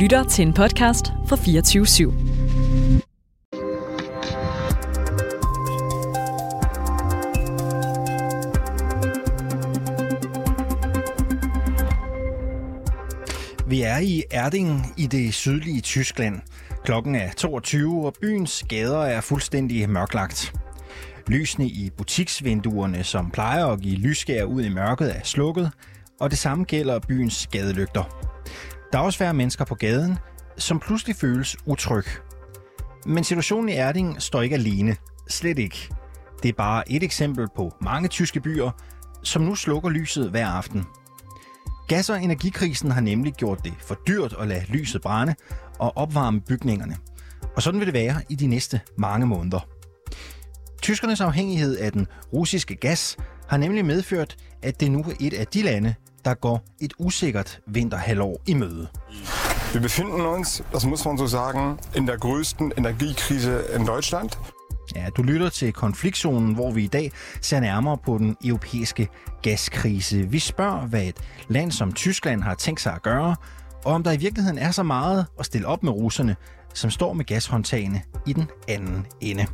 lytter til en podcast fra 24 /7. Vi er i Erding i det sydlige Tyskland. Klokken er 22, og byens gader er fuldstændig mørklagt. Lysene i butiksvinduerne, som plejer at give lysskær ud i mørket, er slukket, og det samme gælder byens gadelygter. Der er også færre mennesker på gaden, som pludselig føles utryg. Men situationen i Erding står ikke alene. Slet ikke. Det er bare et eksempel på mange tyske byer, som nu slukker lyset hver aften. Gas- og energikrisen har nemlig gjort det for dyrt at lade lyset brænde og opvarme bygningerne. Og sådan vil det være i de næste mange måneder. Tyskernes afhængighed af den russiske gas har nemlig medført, at det nu er et af de lande, der går et usikkert vinterhalvår i møde. Wir befinden uns, das muss man so sagen, in der größten Energiekrise in Deutschland. Ja, du lytter til konfliktzonen, hvor vi i dag ser nærmere på den europæiske gaskrise. Vi spørger, hvad et land som Tyskland har tænkt sig at gøre, og om der i virkeligheden er så meget at stille op med russerne, som står med gashåndtagene i den anden ende.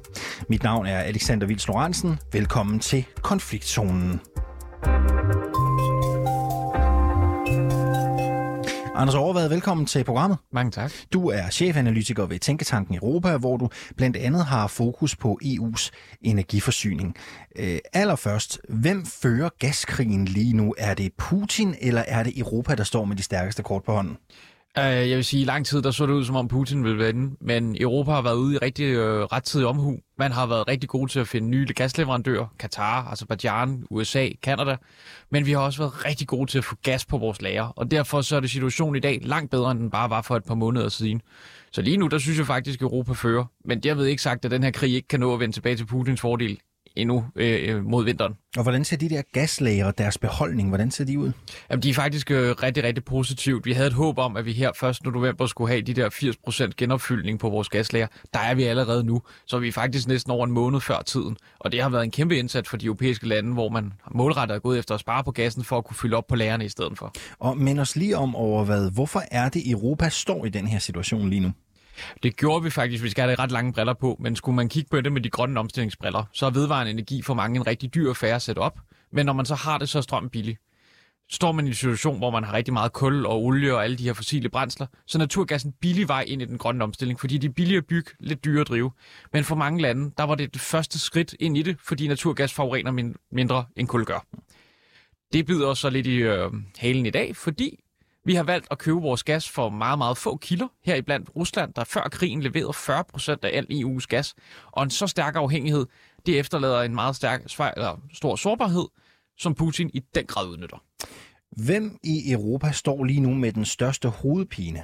Mit navn er Alexander Vils Lorentzen. Velkommen til konfliktzonen. Anders Overvad, velkommen til programmet. Mange tak. Du er chefanalytiker ved Tænketanken Europa, hvor du blandt andet har fokus på EU's energiforsyning. Øh, allerførst, hvem fører gaskrigen lige nu? Er det Putin, eller er det Europa, der står med de stærkeste kort på hånden? Uh, jeg vil sige, i lang tid der så det ud, som om Putin ville vinde, men Europa har været ude i rigtig øh, rettidig omhu. Man har været rigtig god til at finde nye gasleverandører, Katar, Azerbaijan, USA, Kanada, men vi har også været rigtig gode til at få gas på vores lager, og derfor så er det situationen i dag langt bedre, end den bare var for et par måneder siden. Så lige nu, der synes jeg faktisk, at Europa fører, men derved ikke sagt, at den her krig ikke kan nå at vende tilbage til Putins fordel endnu øh, mod vinteren. Og hvordan ser de der gaslager, deres beholdning, hvordan ser de ud? Jamen, de er faktisk øh, rigtig, rigtig positivt. Vi havde et håb om, at vi her 1. november skulle have de der 80% genopfyldning på vores gaslager. Der er vi allerede nu, så vi er faktisk næsten over en måned før tiden. Og det har været en kæmpe indsats for de europæiske lande, hvor man målrettet er gået efter at spare på gassen for at kunne fylde op på lagerne i stedet for. Og men os lige om over hvad. Hvorfor er det, Europa står i den her situation lige nu? Det gjorde vi faktisk, vi skal have ret lange briller på, men skulle man kigge på det med de grønne omstillingsbriller, så er vedvarende energi for mange en rigtig dyr affære at sætte op. Men når man så har det, så er strøm billig. Står man i en situation, hvor man har rigtig meget kul og olie og alle de her fossile brændsler, så er naturgassen billig vej ind i den grønne omstilling, fordi de er billige at bygge, lidt dyre at drive. Men for mange lande, der var det det første skridt ind i det, fordi naturgas forurener mindre end kul gør. Det bider os så lidt i øh, halen i dag, fordi vi har valgt at købe vores gas for meget, meget få kilder, heriblandt Rusland, der før krigen leverede 40 procent af al EU's gas. Og en så stærk afhængighed, det efterlader en meget stærk, eller stor sårbarhed, som Putin i den grad udnytter. Hvem i Europa står lige nu med den største hovedpine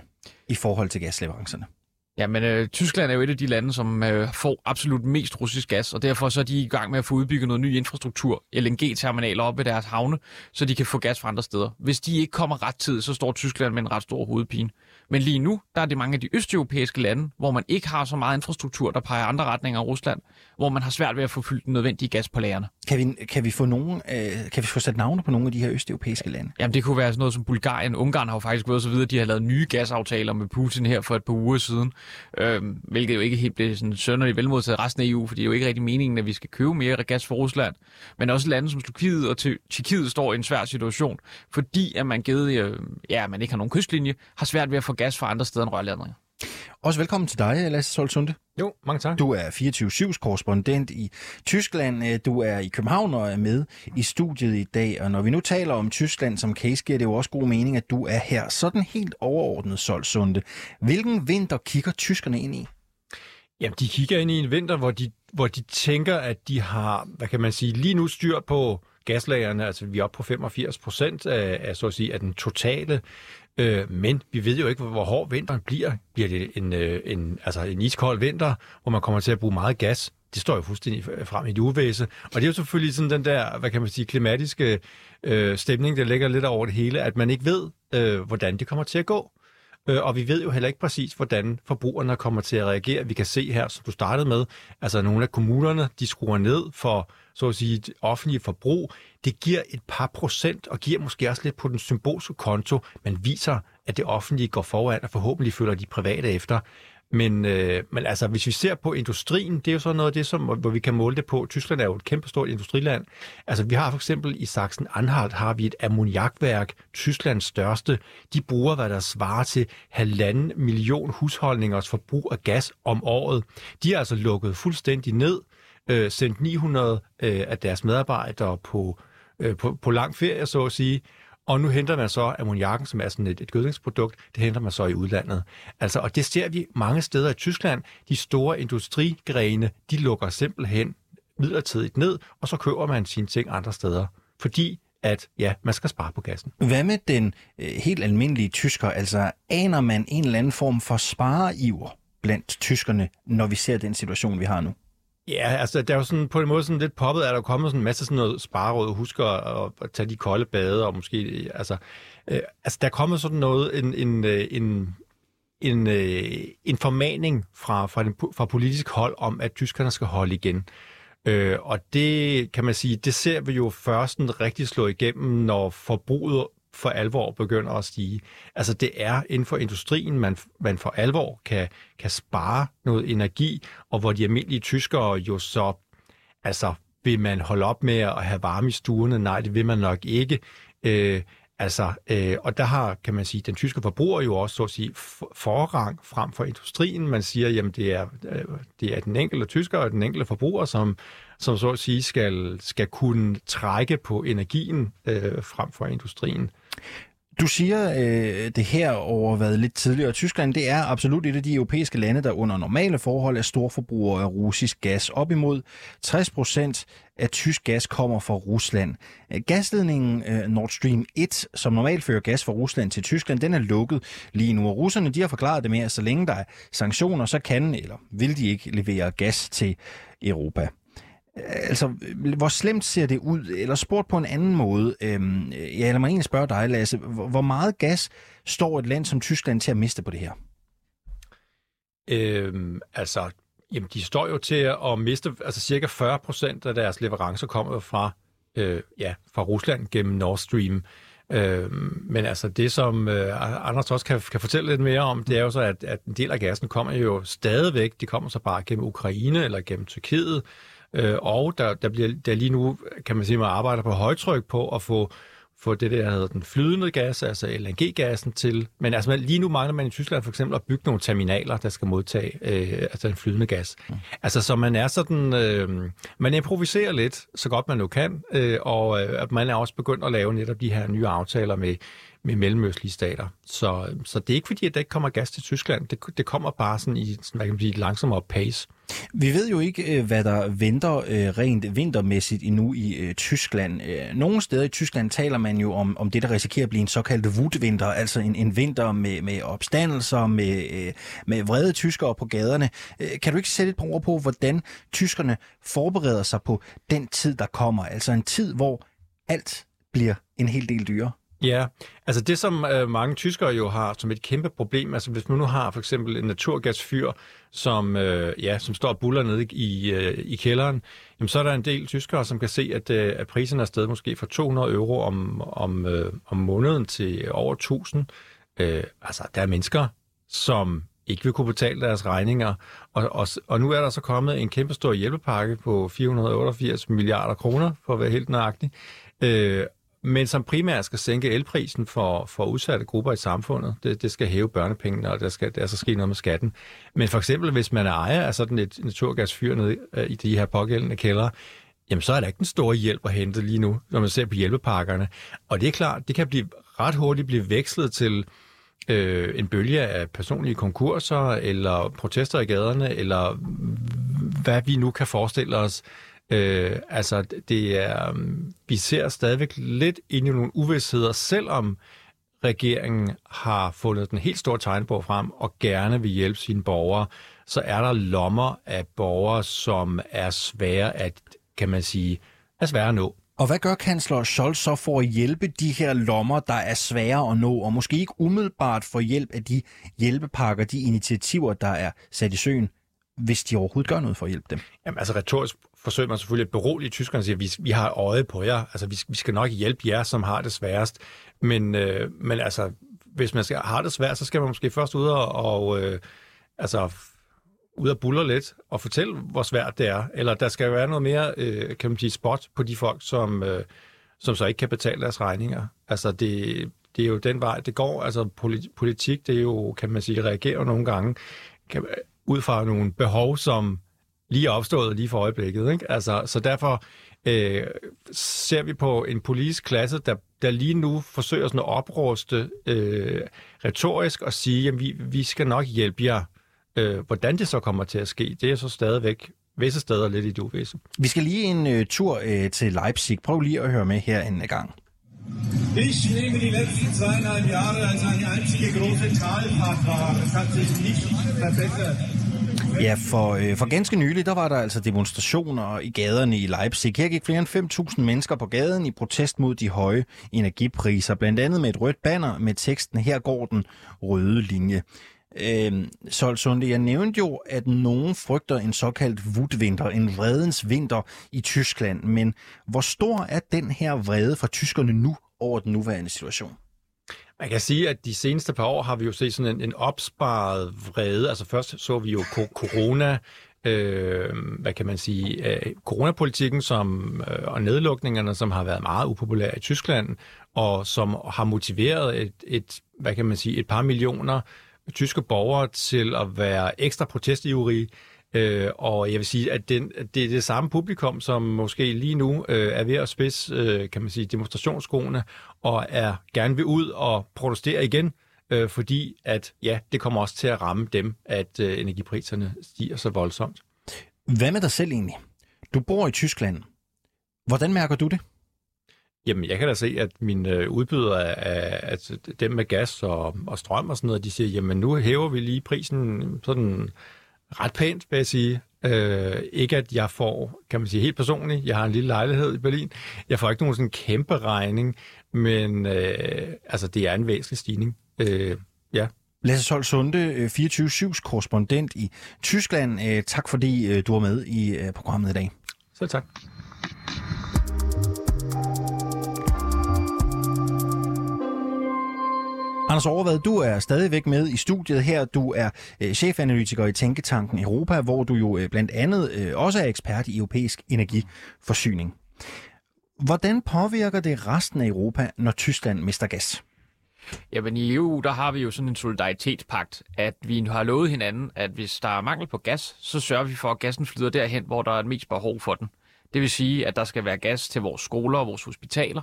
i forhold til gasleverancerne? Ja, men øh, Tyskland er jo et af de lande, som øh, får absolut mest russisk gas, og derfor så er de i gang med at få udbygget noget ny infrastruktur, LNG-terminaler op ved deres havne, så de kan få gas fra andre steder. Hvis de ikke kommer ret tid, så står Tyskland med en ret stor hovedpine. Men lige nu, der er det mange af de østeuropæiske lande, hvor man ikke har så meget infrastruktur, der peger andre retninger af Rusland, hvor man har svært ved at få fyldt den nødvendige gas på lagerne. Kan vi, kan vi få nogen, øh, kan vi få sat navne på nogle af de her østeuropæiske lande? Jamen det kunne være sådan noget som Bulgarien. Ungarn har jo faktisk gået så videre, de har lavet nye gasaftaler med Putin her for et par uger siden, øh, hvilket jo ikke helt blev sådan sønderligt velmodtaget resten af EU, for det er jo ikke rigtig meningen, at vi skal købe mere gas fra Rusland. Men også lande som Slovakiet og Tjekkiet står i en svær situation, fordi at man givet, øh, ja, man ikke har nogen kystlinje, har svært ved at få gas fra andre steder end rørledninger. Også velkommen til dig, Lasse Solsunde. Jo, mange tak. Du er 24-7's korrespondent i Tyskland. Du er i København og er med i studiet i dag. Og når vi nu taler om Tyskland som case, giver det jo også god mening, at du er her. Sådan helt overordnet, Solsunde. Hvilken vinter kigger tyskerne ind i? Jamen, de kigger ind i en vinter, hvor de, hvor de tænker, at de har, hvad kan man sige, lige nu styr på gaslagerne. Altså, vi er oppe på 85 procent af, af, så at sige, af den totale Øh, men vi ved jo ikke, hvor hård vinteren bliver. Bliver det en, øh, en, altså en iskold vinter, hvor man kommer til at bruge meget gas? Det står jo fuldstændig frem i det uvæse. Og det er jo selvfølgelig sådan den der, hvad kan man sige, klimatiske øh, stemning, der ligger lidt over det hele, at man ikke ved, øh, hvordan det kommer til at gå. Øh, og vi ved jo heller ikke præcis, hvordan forbrugerne kommer til at reagere. Vi kan se her, som du startede med, altså nogle af kommunerne, de skruer ned for så at sige, offentlige forbrug. Det giver et par procent, og giver måske også lidt på den symbolske konto, men viser, at det offentlige går foran, og forhåbentlig følger de private efter. Men, øh, men altså, hvis vi ser på industrien, det er jo så noget af det, som, hvor vi kan måle det på. Tyskland er jo et kæmpestort industriland. Altså, vi har for eksempel i Sachsen-Anhalt har vi et ammoniakværk, Tysklands største. De bruger, hvad der svarer til halvanden million husholdningers forbrug af gas om året. De er altså lukket fuldstændig ned, øh, sendt 900 øh, af deres medarbejdere på, øh, på, på lang ferie, så at sige. Og nu henter man så ammoniakken, som er sådan et, et gødningsprodukt, det henter man så i udlandet. Altså, og det ser vi mange steder i Tyskland. De store industrigrene, de lukker simpelthen midlertidigt ned, og så køber man sine ting andre steder. Fordi at ja, man skal spare på gassen. Hvad med den øh, helt almindelige tysker? Altså, aner man en eller anden form for spareiver blandt tyskerne, når vi ser den situation, vi har nu? Ja, altså der er jo sådan, på en måde sådan lidt poppet, er der kommet sådan en masse sådan noget spareråd, husk at, at, tage de kolde bade, og måske, altså, øh, altså der er kommet sådan noget, en, en, øh, en, en, øh, en formaning fra, fra, den, fra politisk hold om, at tyskerne skal holde igen. Øh, og det kan man sige, det ser vi jo først en rigtig slå igennem, når forbruget for alvor begynder at stige. Altså det er inden for industrien, man, man for alvor kan, kan spare noget energi, og hvor de almindelige tyskere jo så, altså vil man holde op med at have varme i stuerne? Nej, det vil man nok ikke. Øh, altså, øh, og der har, kan man sige, den tyske forbruger jo også, så at sige, forrang frem for industrien. Man siger, jamen det er, øh, det er den enkelte tysker og den enkelte forbruger, som, som så at sige skal, skal kunne trække på energien øh, frem for industrien. Du siger øh, det her over hvad lidt tidligere. Tyskland det er absolut et af de europæiske lande, der under normale forhold er storforbrugere af russisk gas. Op imod 60 procent af tysk gas kommer fra Rusland. Øh, gasledningen øh, Nord Stream 1, som normalt fører gas fra Rusland til Tyskland, den er lukket lige nu. Og russerne de har forklaret det med, at så længe der er sanktioner, så kan eller vil de ikke levere gas til Europa. Øh, altså, hvor slemt ser det ud? Eller spurgt på en anden måde. Øhm, ja, lad mig egentlig spørge dig, Lasse. Hvor meget gas står et land som Tyskland til at miste på det her? Øhm, altså, jamen, de står jo til at miste, altså cirka 40 procent af deres leverancer kommer fra, øh, ja, fra Rusland gennem Nord Stream. Øh, men altså det, som øh, Anders også kan, kan fortælle lidt mere om, det er jo så, at, at en del af gassen kommer jo stadigvæk, de kommer så bare gennem Ukraine eller gennem Tyrkiet, Øh, og der, der bliver der lige nu, kan man sige, man arbejder på højtryk på at få få det der hedder den flydende gas, altså LNG-gassen til. Men altså lige nu mangler man i Tyskland for eksempel at bygge nogle terminaler, der skal modtage øh, altså den flydende gas. Mm. Altså så man er sådan, øh, man improviserer lidt, så godt man nu kan, øh, og øh, man er også begyndt at lave netop de her nye aftaler med med mellemøstlige stater. Så, så det er ikke fordi, at der ikke kommer gas til Tyskland. Det, det kommer bare sådan i sådan, hvad kan man sige, langsommere pace. Vi ved jo ikke, øh, hvad der venter øh, rent vintermæssigt endnu i øh, Tyskland. Nogle steder i Tyskland taler man jo om, om det, der risikerer at blive en såkaldt vudvinter, altså en, en vinter med, med opstandelser, med, med vrede tyskere på gaderne. Kan du ikke sætte et par ord på, hvordan tyskerne forbereder sig på den tid, der kommer? Altså en tid, hvor alt bliver en hel del dyrere? Ja, altså det som øh, mange tyskere jo har som et kæmpe problem, altså hvis man nu har for eksempel en naturgasfyr, som, øh, ja, som står og buller nede i, øh, i kælderen, jamen så er der en del tyskere, som kan se, at, øh, at prisen er stedet måske fra 200 euro om, om, øh, om måneden til over 1000. Øh, altså der er mennesker, som ikke vil kunne betale deres regninger. Og, og, og nu er der så kommet en kæmpe stor hjælpepakke på 488 milliarder kroner, for at være helt nøjagtig. Øh, men som primært skal sænke elprisen for, for udsatte grupper i samfundet. Det, det skal hæve børnepengene, og der skal der skal ske noget med skatten. Men for eksempel, hvis man er ejer af sådan et naturgasfyr nede øh, i de her pågældende kældre, jamen så er der ikke den store hjælp at hente lige nu, når man ser på hjælpepakkerne. Og det er klart, det kan blive ret hurtigt blive vekslet til øh, en bølge af personlige konkurser, eller protester i gaderne, eller hvad vi nu kan forestille os, Øh, altså, det er, um, vi ser stadigvæk lidt ind i nogle uvidsheder, selvom regeringen har fundet den helt store tegnbog frem og gerne vil hjælpe sine borgere, så er der lommer af borgere, som er svære at, kan man sige, er svære at nå. Og hvad gør kansler Scholz så for at hjælpe de her lommer, der er svære at nå, og måske ikke umiddelbart for hjælp af de hjælpepakker, de initiativer, der er sat i søen, hvis de overhovedet gør noget for at hjælpe dem? Jamen, altså retorisk forsøger man selvfølgelig at berolige tyskerne og sige, at vi, vi har øje på jer. Altså, vi, vi skal nok hjælpe jer, som har det sværest. Men, øh, men altså, hvis man skal, har det svært, så skal man måske først ud og, og øh, altså, ud og buller lidt og fortælle, hvor svært det er. Eller der skal være noget mere, øh, kan man sige, spot på de folk, som, øh, som så ikke kan betale deres regninger. Altså, det, det er jo den vej, det går. Altså, politik, det er jo, kan man sige, reagerer nogle gange kan, ud fra nogle behov, som lige er opstået lige for øjeblikket. Ikke? Altså, så derfor øh, ser vi på en politisk klasse, der, der lige nu forsøger sådan at opruste øh, retorisk og sige, at vi, vi skal nok hjælpe jer. Øh, hvordan det så kommer til at ske, det er så stadigvæk visse steder lidt i det uvisse. Vi skal lige en øh, tur øh, til Leipzig. Prøv lige at høre med her en gang. Ich nehme die letzten zweieinhalb Jahre als eine einzige große Talfahrt wahr. Es hat sich nicht verbessert. Ja, for, øh, for ganske nylig, der var der altså demonstrationer i gaderne i Leipzig. Her gik flere end 5.000 mennesker på gaden i protest mod de høje energipriser, blandt andet med et rødt banner med teksten, her går den røde linje. Øh, Solsunde, jeg nævnte jo, at nogen frygter en såkaldt vudvinter, en vredens vinter i Tyskland. Men hvor stor er den her vrede fra tyskerne nu over den nuværende situation? Man kan sige, at de seneste par år har vi jo set sådan en, en opsparet vrede. Altså først så vi jo corona, øh, hvad kan man sige, øh, coronapolitikken som, øh, og nedlukningerne, som har været meget upopulære i Tyskland, og som har motiveret et, et hvad kan man sige, et par millioner tyske borgere til at være ekstra protestivrige. Øh, og jeg vil sige, at det, det er det samme publikum, som måske lige nu øh, er ved at spidse, øh, kan man sige, demonstrationsskoene, og er gerne vil ud og protestere igen, øh, fordi at ja, det kommer også til at ramme dem, at øh, energipriserne stiger så voldsomt. Hvad med dig selv egentlig? Du bor i Tyskland. Hvordan mærker du det? Jamen, jeg kan da se, at mine øh, udbydere af at dem med gas og, og strøm og sådan noget, de siger, jamen nu hæver vi lige prisen sådan ret pænt, vil jeg sige. Øh, ikke at jeg får, kan man sige helt personligt, jeg har en lille lejlighed i Berlin, jeg får ikke nogen sådan kæmpe regning, men øh, altså det er en væsentlig stigning. Øh, ja. Lasse Sol Sunde, 24-7's øh, korrespondent i Tyskland. Øh, tak fordi du var med i programmet i dag. Så tak. Anders Overvad, du er stadigvæk med i studiet her. Du er øh, chefanalytiker i Tænketanken Europa, hvor du jo øh, blandt andet øh, også er ekspert i europæisk energiforsyning. Hvordan påvirker det resten af Europa, når Tyskland mister gas? Jamen i EU, der har vi jo sådan en solidaritetspagt, at vi har lovet hinanden, at hvis der er mangel på gas, så sørger vi for, at gassen flyder derhen, hvor der er mest behov for den. Det vil sige, at der skal være gas til vores skoler og vores hospitaler,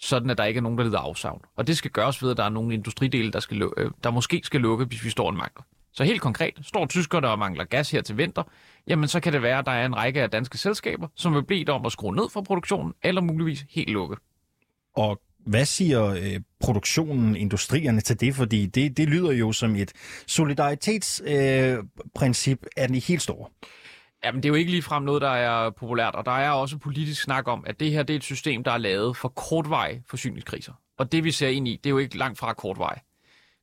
sådan at der ikke er nogen, der lider afsavn. Og det skal gøres ved, at der er nogle industridele, der, skal, lukke, øh, der måske skal lukke, hvis vi står en mangel. Så helt konkret, står tyskerne der mangler gas her til vinter, jamen så kan det være, at der er en række af danske selskaber, som vil blive om at skrue ned for produktionen, eller muligvis helt lukke. Og hvad siger øh, produktionen, industrierne til det? Fordi det, det lyder jo som et solidaritetsprincip øh, af den helt store. Jamen, det er jo ikke ligefrem noget, der er populært, og der er også politisk snak om, at det her det er et system, der er lavet for kortvej forsyningskriser. Og det, vi ser ind i, det er jo ikke langt fra kortvej.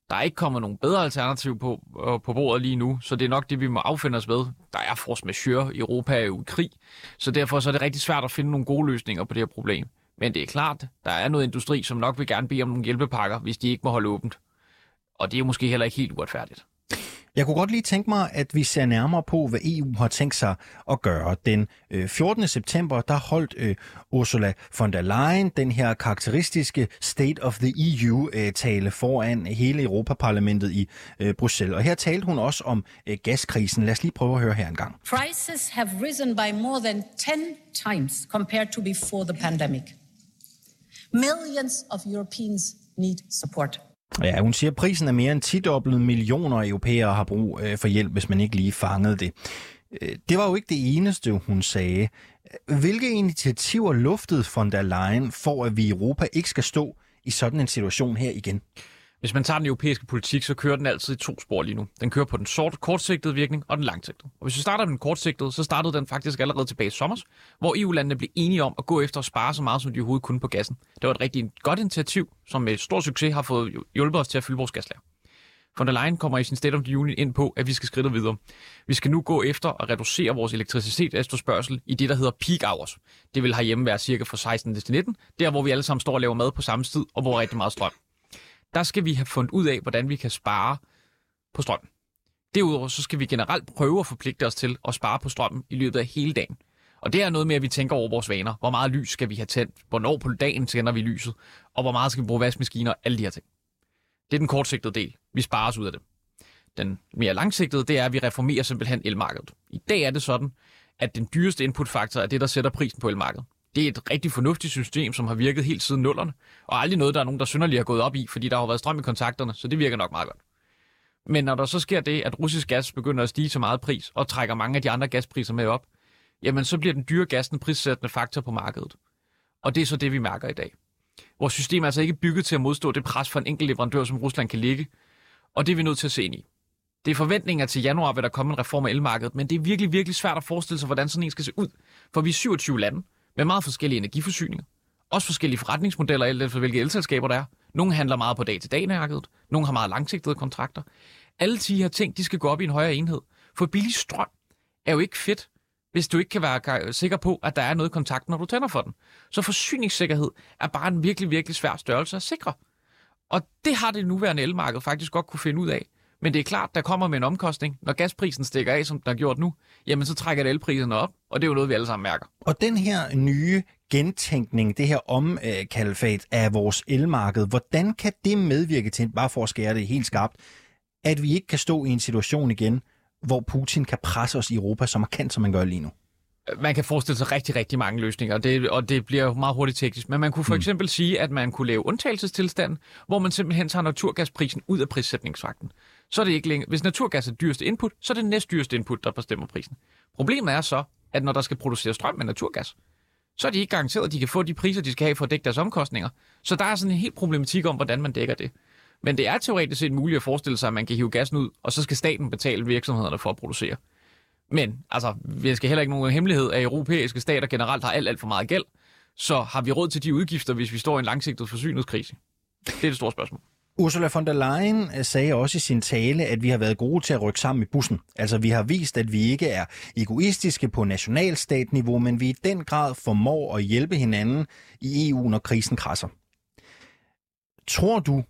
Der er ikke kommet nogen bedre alternativ på, øh, på bordet lige nu, så det er nok det, vi må affinde os med. Der er force majeure, Europa er jo i krig, så derfor så er det rigtig svært at finde nogle gode løsninger på det her problem. Men det er klart, der er noget industri, som nok vil gerne bede om nogle hjælpepakker, hvis de ikke må holde åbent. Og det er måske heller ikke helt uretfærdigt. Jeg kunne godt lige tænke mig, at vi ser nærmere på, hvad EU har tænkt sig at gøre. Den øh, 14. September, der holdt øh, Ursula von der Leyen den her karakteristiske State of the EU-tale øh, foran hele Europaparlamentet i Bruxelles. Og her talte hun også om gaskrisen. Lad os lige prøve at høre her en gang. Prices have risen by more than 10 times compared to before the pandemic. Millions of Europeans need support. Ja, hun siger, at prisen er mere end 10 millioner europæere har brug øh, for hjælp, hvis man ikke lige fangede det. Øh, det var jo ikke det eneste, hun sagde. Hvilke initiativer luftede von der Leyen for, at vi i Europa ikke skal stå i sådan en situation her igen? Hvis man tager den europæiske politik, så kører den altid i to spor lige nu. Den kører på den sort, kortsigtede virkning og den langsigtede. Og hvis vi starter med den kortsigtede, så startede den faktisk allerede tilbage i sommer, hvor EU-landene blev enige om at gå efter at spare så meget, som de overhovedet kunne på gassen. Det var et rigtig godt initiativ, som med stor succes har fået hjulpet os til at fylde vores gaslager. Von der Leyen kommer i sin State of the Union ind på, at vi skal skride videre. Vi skal nu gå efter at reducere vores elektricitet efterspørgsel i det, der hedder peak hours. Det vil herhjemme være cirka fra 16 til 19, der hvor vi alle sammen står og laver mad på samme tid, og hvor rigtig meget strøm. Der skal vi have fundet ud af, hvordan vi kan spare på strøm. Derudover så skal vi generelt prøve at forpligte os til at spare på strømmen i løbet af hele dagen. Og det er noget med, at vi tænker over vores vaner. Hvor meget lys skal vi have tændt? Hvornår på dagen tænder vi lyset? Og hvor meget skal vi bruge vaskemaskiner? Alle de her ting. Det er den kortsigtede del. Vi sparer os ud af det. Den mere langsigtede, det er, at vi reformerer simpelthen elmarkedet. I dag er det sådan, at den dyreste inputfaktor er det, der sætter prisen på elmarkedet. Det er et rigtig fornuftigt system, som har virket helt siden nullerne, og aldrig noget, der er nogen, der synderligt har gået op i, fordi der har været strøm i kontakterne, så det virker nok meget godt. Men når der så sker det, at russisk gas begynder at stige så meget pris, og trækker mange af de andre gaspriser med op, jamen så bliver den dyre gas den prissættende faktor på markedet. Og det er så det, vi mærker i dag. Vores system er altså ikke bygget til at modstå det pres fra en enkelt leverandør, som Rusland kan ligge. Og det er vi nødt til at se ind i. Det er forventninger til januar, vil der komme en reform af elmarkedet, men det er virkelig, virkelig svært at forestille sig, hvordan sådan en skal se ud. For vi er 27 lande med meget forskellige energiforsyninger. Også forskellige forretningsmodeller, alt efter hvilke elselskaber der er. Nogle handler meget på dag-til-dag-markedet. Nogle har meget langsigtede kontrakter. Alle de her ting, de skal gå op i en højere enhed. For billig strøm er jo ikke fedt, hvis du ikke kan være sikker på, at der er noget kontakt, når du tænder for den. Så forsyningssikkerhed er bare en virkelig, virkelig svær størrelse at sikre. Og det har det nuværende elmarked faktisk godt kunne finde ud af. Men det er klart, der kommer med en omkostning. Når gasprisen stikker af, som den har gjort nu, jamen så trækker det elpriserne op, og det er jo noget, vi alle sammen mærker. Og den her nye gentænkning, det her omkalfat af vores elmarked, hvordan kan det medvirke til, bare for at skære det helt skarpt, at vi ikke kan stå i en situation igen, hvor Putin kan presse os i Europa så markant, som man gør lige nu? Man kan forestille sig rigtig, rigtig mange løsninger, og det, og det bliver meget hurtigt teknisk. Men man kunne for mm. eksempel sige, at man kunne lave undtagelsestilstand, hvor man simpelthen tager naturgasprisen ud af prissætningsfakten. Så er det ikke længere. Hvis naturgas er dyreste input, så er det næst dyreste input, der bestemmer prisen. Problemet er så, at når der skal produceres strøm med naturgas, så er de ikke garanteret, at de kan få de priser, de skal have for at dække deres omkostninger. Så der er sådan en helt problematik om, hvordan man dækker det. Men det er teoretisk set muligt at forestille sig, at man kan hive gassen ud, og så skal staten betale virksomhederne for at producere. Men altså, vi skal heller ikke nogen hemmelighed, at europæiske stater generelt har alt, alt for meget gæld. Så har vi råd til de udgifter, hvis vi står i en langsigtet forsyningskrise? Det er det store spørgsmål. Ursula von der Leyen øh, sagde også i sin tale, at vi har været gode til at rykke sammen i bussen. Altså vi har vist, at vi ikke er egoistiske på nationalstatniveau, men vi i den grad formår at hjælpe hinanden i EU, når krisen krasser. Tror du,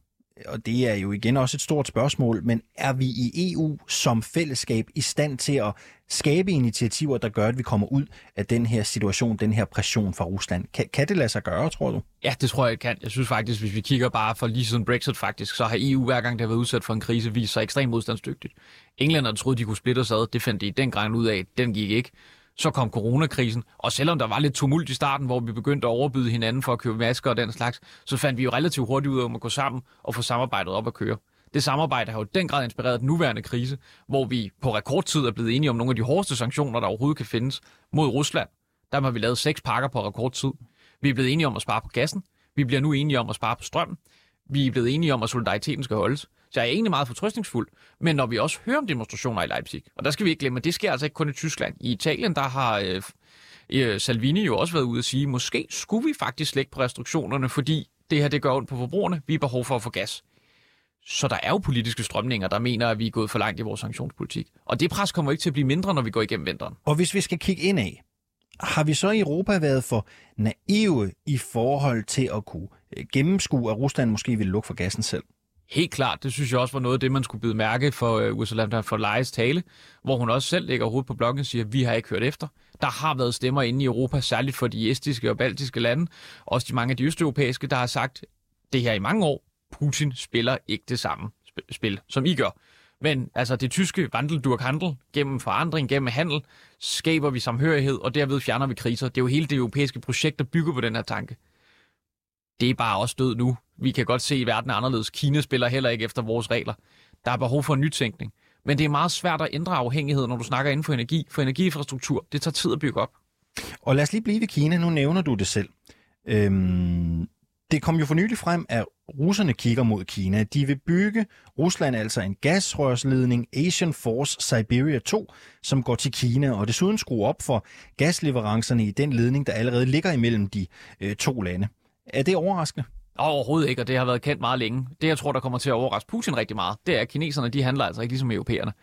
og det er jo igen også et stort spørgsmål, men er vi i EU som fællesskab i stand til at skabe initiativer, der gør, at vi kommer ud af den her situation, den her pression fra Rusland? Kan, kan det lade sig gøre, tror du? Ja, det tror jeg, kan. Jeg synes faktisk, hvis vi kigger bare for lige siden Brexit faktisk, så har EU hver gang, der har været udsat for en krise, vist sig ekstremt modstandsdygtigt. Englænderne troede, de kunne splitte os ad. Det fandt de i den grad ud af. Den gik ikke. Så kom coronakrisen, og selvom der var lidt tumult i starten, hvor vi begyndte at overbyde hinanden for at købe masker og den slags, så fandt vi jo relativt hurtigt ud af at gå sammen og få samarbejdet op at køre. Det samarbejde har jo den grad inspireret den nuværende krise, hvor vi på rekordtid er blevet enige om nogle af de hårdeste sanktioner, der overhovedet kan findes mod Rusland. Der har vi lavet seks pakker på rekordtid. Vi er blevet enige om at spare på gassen. Vi bliver nu enige om at spare på strømmen. Vi er blevet enige om, at solidariteten skal holdes. Så jeg er egentlig meget fortrøstningsfuld. Men når vi også hører om demonstrationer i Leipzig, og der skal vi ikke glemme, at det sker altså ikke kun i Tyskland. I Italien, der har øh, øh, Salvini jo også været ude at sige, måske skulle vi faktisk slække på restriktionerne, fordi det her det gør ondt på forbrugerne. Vi har behov for at få gas. Så der er jo politiske strømninger, der mener, at vi er gået for langt i vores sanktionspolitik. Og det pres kommer ikke til at blive mindre, når vi går igennem vinteren. Og hvis vi skal kigge ind af, har vi så i Europa været for naive i forhold til at kunne Øh, gennemskue, at Rusland måske ville lukke for gassen selv? Helt klart, det synes jeg også var noget af det, man skulle byde mærke for uh, Ursula von Leyen's tale, hvor hun også selv lægger hovedet på blokken og siger, at vi har ikke hørt efter. Der har været stemmer inde i Europa, særligt for de estiske og baltiske lande, også de mange af de østeuropæiske, der har sagt det her i mange år. Putin spiller ikke det samme spil, som I gør. Men altså det tyske Wandeldurk-handel, gennem forandring, gennem handel, skaber vi samhørighed, og derved fjerner vi kriser. Det er jo hele det europæiske projekt, der bygger på den her tanke. Det er bare også død nu. Vi kan godt se, at verden er anderledes. Kina spiller heller ikke efter vores regler. Der er behov for en nytænkning. Men det er meget svært at ændre afhængighed, når du snakker inden for energi. For energiinfrastruktur, det tager tid at bygge op. Og lad os lige blive ved Kina. Nu nævner du det selv. Øhm, det kom jo for nylig frem, at russerne kigger mod Kina. De vil bygge Rusland altså en gasrørsledning Asian Force Siberia 2, som går til Kina, og desuden skrue op for gasleverancerne i den ledning, der allerede ligger imellem de øh, to lande. Er det overraskende? Overhovedet ikke, og det har været kendt meget længe. Det, jeg tror, der kommer til at overraske Putin rigtig meget, det er, at kineserne de handler altså ikke ligesom europæerne.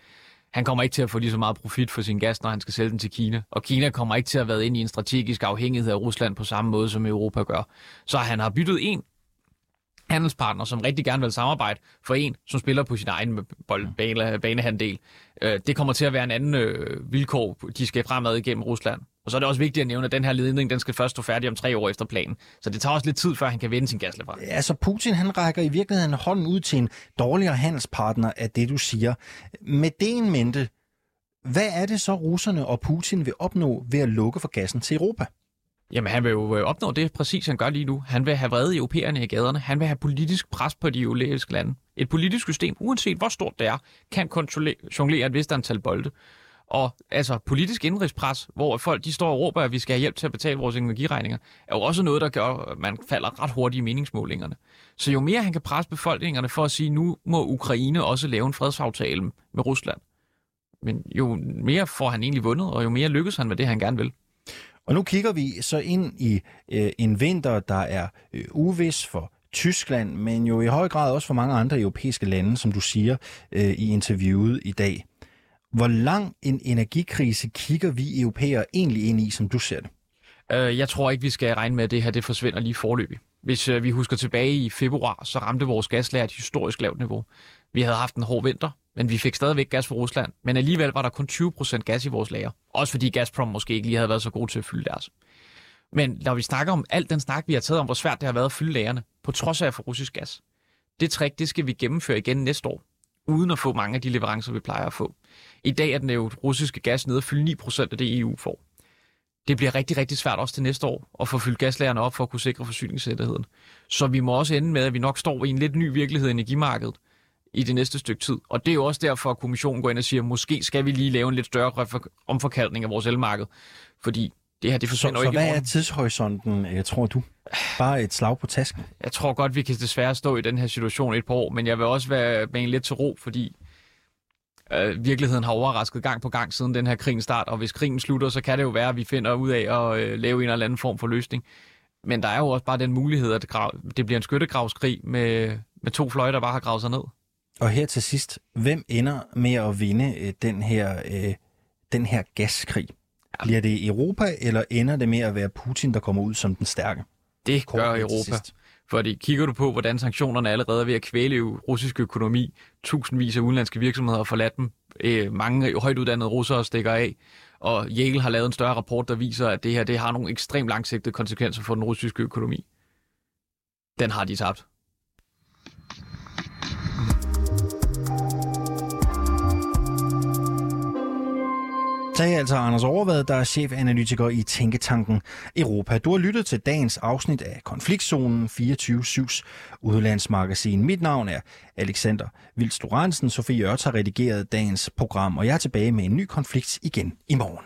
Han kommer ikke til at få lige så meget profit for sin gas, når han skal sælge den til Kina. Og Kina kommer ikke til at være ind i en strategisk afhængighed af Rusland på samme måde, som Europa gør. Så han har byttet en handelspartner, som rigtig gerne vil samarbejde, for en, som spiller på sin egen bane, banehandel. Øh, det kommer til at være en anden øh, vilkår, de skal fremad igennem Rusland. Og så er det også vigtigt at nævne, at den her ledning, den skal først stå færdig om tre år efter planen. Så det tager også lidt tid, før han kan vende sin gasleverance. Ja, så Putin han rækker i virkeligheden hånden ud til en dårligere handelspartner af det, du siger. Med det en mente, hvad er det så russerne og Putin vil opnå ved at lukke for gassen til Europa? Jamen, han vil jo øh, opnå det præcis, han gør lige nu. Han vil have vrede europæerne i gaderne. Han vil have politisk pres på de europæiske lande. Et politisk system, uanset hvor stort det er, kan jonglere et vist antal bolde. Og altså politisk indrigspres, hvor folk de står og råber, at vi skal have hjælp til at betale vores energiregninger, er jo også noget, der gør, at man falder ret hurtigt i meningsmålingerne. Så jo mere han kan presse befolkningerne for at sige, nu må Ukraine også lave en fredsaftale med Rusland, men jo mere får han egentlig vundet, og jo mere lykkes han med det, han gerne vil. Og nu kigger vi så ind i øh, en vinter, der er øh, uvis for Tyskland, men jo i høj grad også for mange andre europæiske lande, som du siger øh, i interviewet i dag. Hvor lang en energikrise kigger vi europæere egentlig ind i, som du ser det? Øh, jeg tror ikke, vi skal regne med, at det her det forsvinder lige forløbig. Hvis øh, vi husker tilbage i februar, så ramte vores gaslager et historisk lavt niveau. Vi havde haft en hård vinter, men vi fik stadigvæk gas fra Rusland. Men alligevel var der kun 20% gas i vores lager. Også fordi Gazprom måske ikke lige havde været så god til at fylde deres. Men når vi snakker om alt den snak, vi har taget om, hvor svært det har været at fylde lagerne, på trods af at få russisk gas. Det trick, det skal vi gennemføre igen næste år, uden at få mange af de leverancer, vi plejer at få. I dag er den jo russiske gas nede og fylde 9% af det, EU får. Det bliver rigtig, rigtig svært også til næste år at få fyldt gaslagerne op for at kunne sikre forsyningssikkerheden. Så vi må også ende med, at vi nok står i en lidt ny virkelighed i energimarkedet, i det næste stykke tid. Og det er jo også derfor, at kommissionen går ind og siger, at måske skal vi lige lave en lidt større omforkaldning af vores elmarked. Fordi det her, det forsvinder så, ikke Så hvad er tidshorisonten, jeg tror du? Bare et slag på tasken? Jeg tror godt, vi kan desværre stå i den her situation et par år, men jeg vil også være med en lidt til ro, fordi øh, virkeligheden har overrasket gang på gang siden den her krig start, og hvis krigen slutter, så kan det jo være, at vi finder ud af at øh, lave en eller anden form for løsning. Men der er jo også bare den mulighed, at det, grav, det bliver en skyttegravskrig med, med to fløje, der bare har gravet sig ned. Og her til sidst, hvem ender med at vinde øh, den, her, øh, den her gaskrig? Bliver det Europa, eller ender det med at være Putin, der kommer ud som den stærke? Det Kort gør Europa. Fordi kigger du på, hvordan sanktionerne allerede er ved at kvæle russisk økonomi, tusindvis af udenlandske virksomheder har forladt dem, øh, mange højt uddannede russere stikker af, og Yale har lavet en større rapport, der viser, at det her det har nogle ekstremt langsigtede konsekvenser for den russiske økonomi. Den har de tabt. Sagde altså Anders Overvad, der er chefanalytiker i Tænketanken Europa. Du har lyttet til dagens afsnit af Konfliktzonen 24-7's udlandsmagasin. Mit navn er Alexander Vils Sofie Ørts har redigeret dagens program, og jeg er tilbage med en ny konflikt igen i morgen.